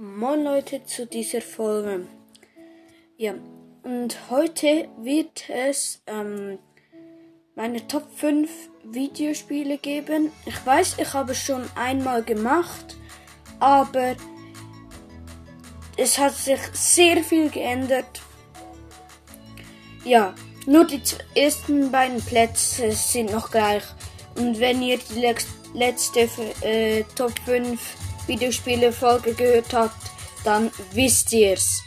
Moin Leute zu dieser Folge. Ja, und heute wird es ähm, meine Top 5 Videospiele geben. Ich weiß, ich habe es schon einmal gemacht, aber es hat sich sehr viel geändert. Ja, nur die ersten beiden Plätze sind noch gleich. Und wenn ihr die letzte äh, Top 5 Videospiele-Folge gehört habt, dann wisst ihr's,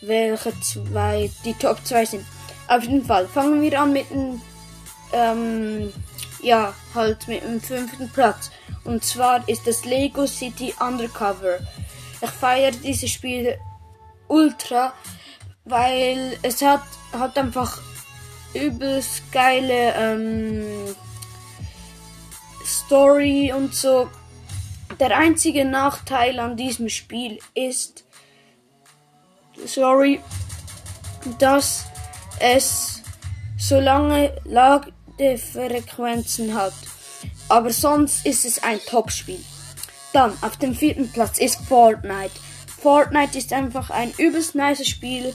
welche zwei die Top 2 sind. Auf jeden Fall fangen wir an mit dem, ähm, ja, halt mit dem fünften Platz. Und zwar ist das Lego City Undercover. Ich feiere dieses Spiel ultra, weil es hat, hat einfach übelst geile ähm, Story und so. Der einzige Nachteil an diesem Spiel ist, sorry, dass es so lange Ladefrequenzen hat. Aber sonst ist es ein Top-Spiel. Dann auf dem vierten Platz ist Fortnite. Fortnite ist einfach ein übelst nice Spiel.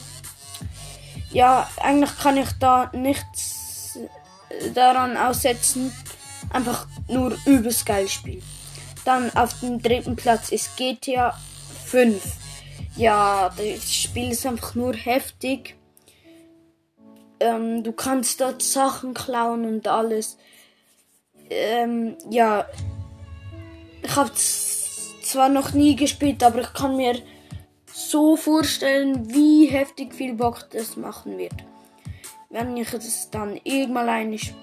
Ja, eigentlich kann ich da nichts daran aussetzen. Einfach nur übelst geil Spiel. Dann auf dem dritten Platz ist GTA 5. Ja, das Spiel ist einfach nur heftig. Ähm, du kannst dort Sachen klauen und alles. Ähm, ja, ich habe zwar noch nie gespielt, aber ich kann mir so vorstellen, wie heftig viel Bock das machen wird. Wenn ich es dann irgendwann einig,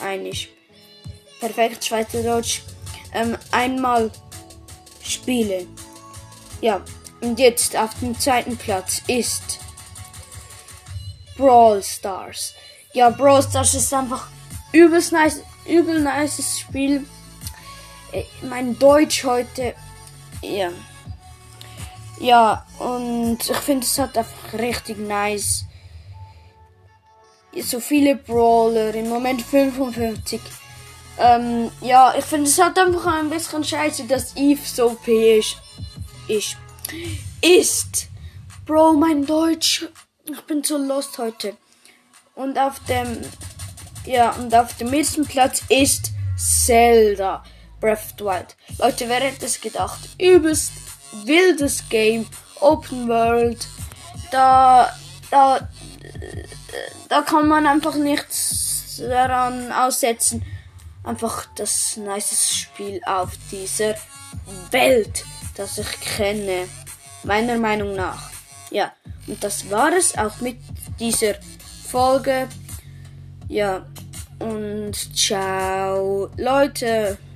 einig, perfekt Schweizerdeutsch ähm, einmal spiele. Ja, und jetzt auf dem zweiten Platz ist Brawl Stars. Ja, Brawl Stars ist einfach übelst nice, übel nices Spiel. Äh, mein Deutsch heute, ja. Ja, und ich finde es halt einfach richtig nice. So viele Brawler, im Moment 55. Ähm, ja, ich finde es halt einfach ein bisschen scheiße, dass Eve so OP ist. Ist. Ist. Bro, mein Deutsch. Ich bin so lost heute. Und auf dem, ja, und auf dem ersten Platz ist Zelda Breath of the Wild. Leute, wer hätte es gedacht? Übelst wildes Game. Open World. Da, da, da kann man einfach nichts daran aussetzen einfach das nice Spiel auf dieser Welt, das ich kenne. Meiner Meinung nach. Ja, und das war es auch mit dieser Folge. Ja, und ciao, Leute.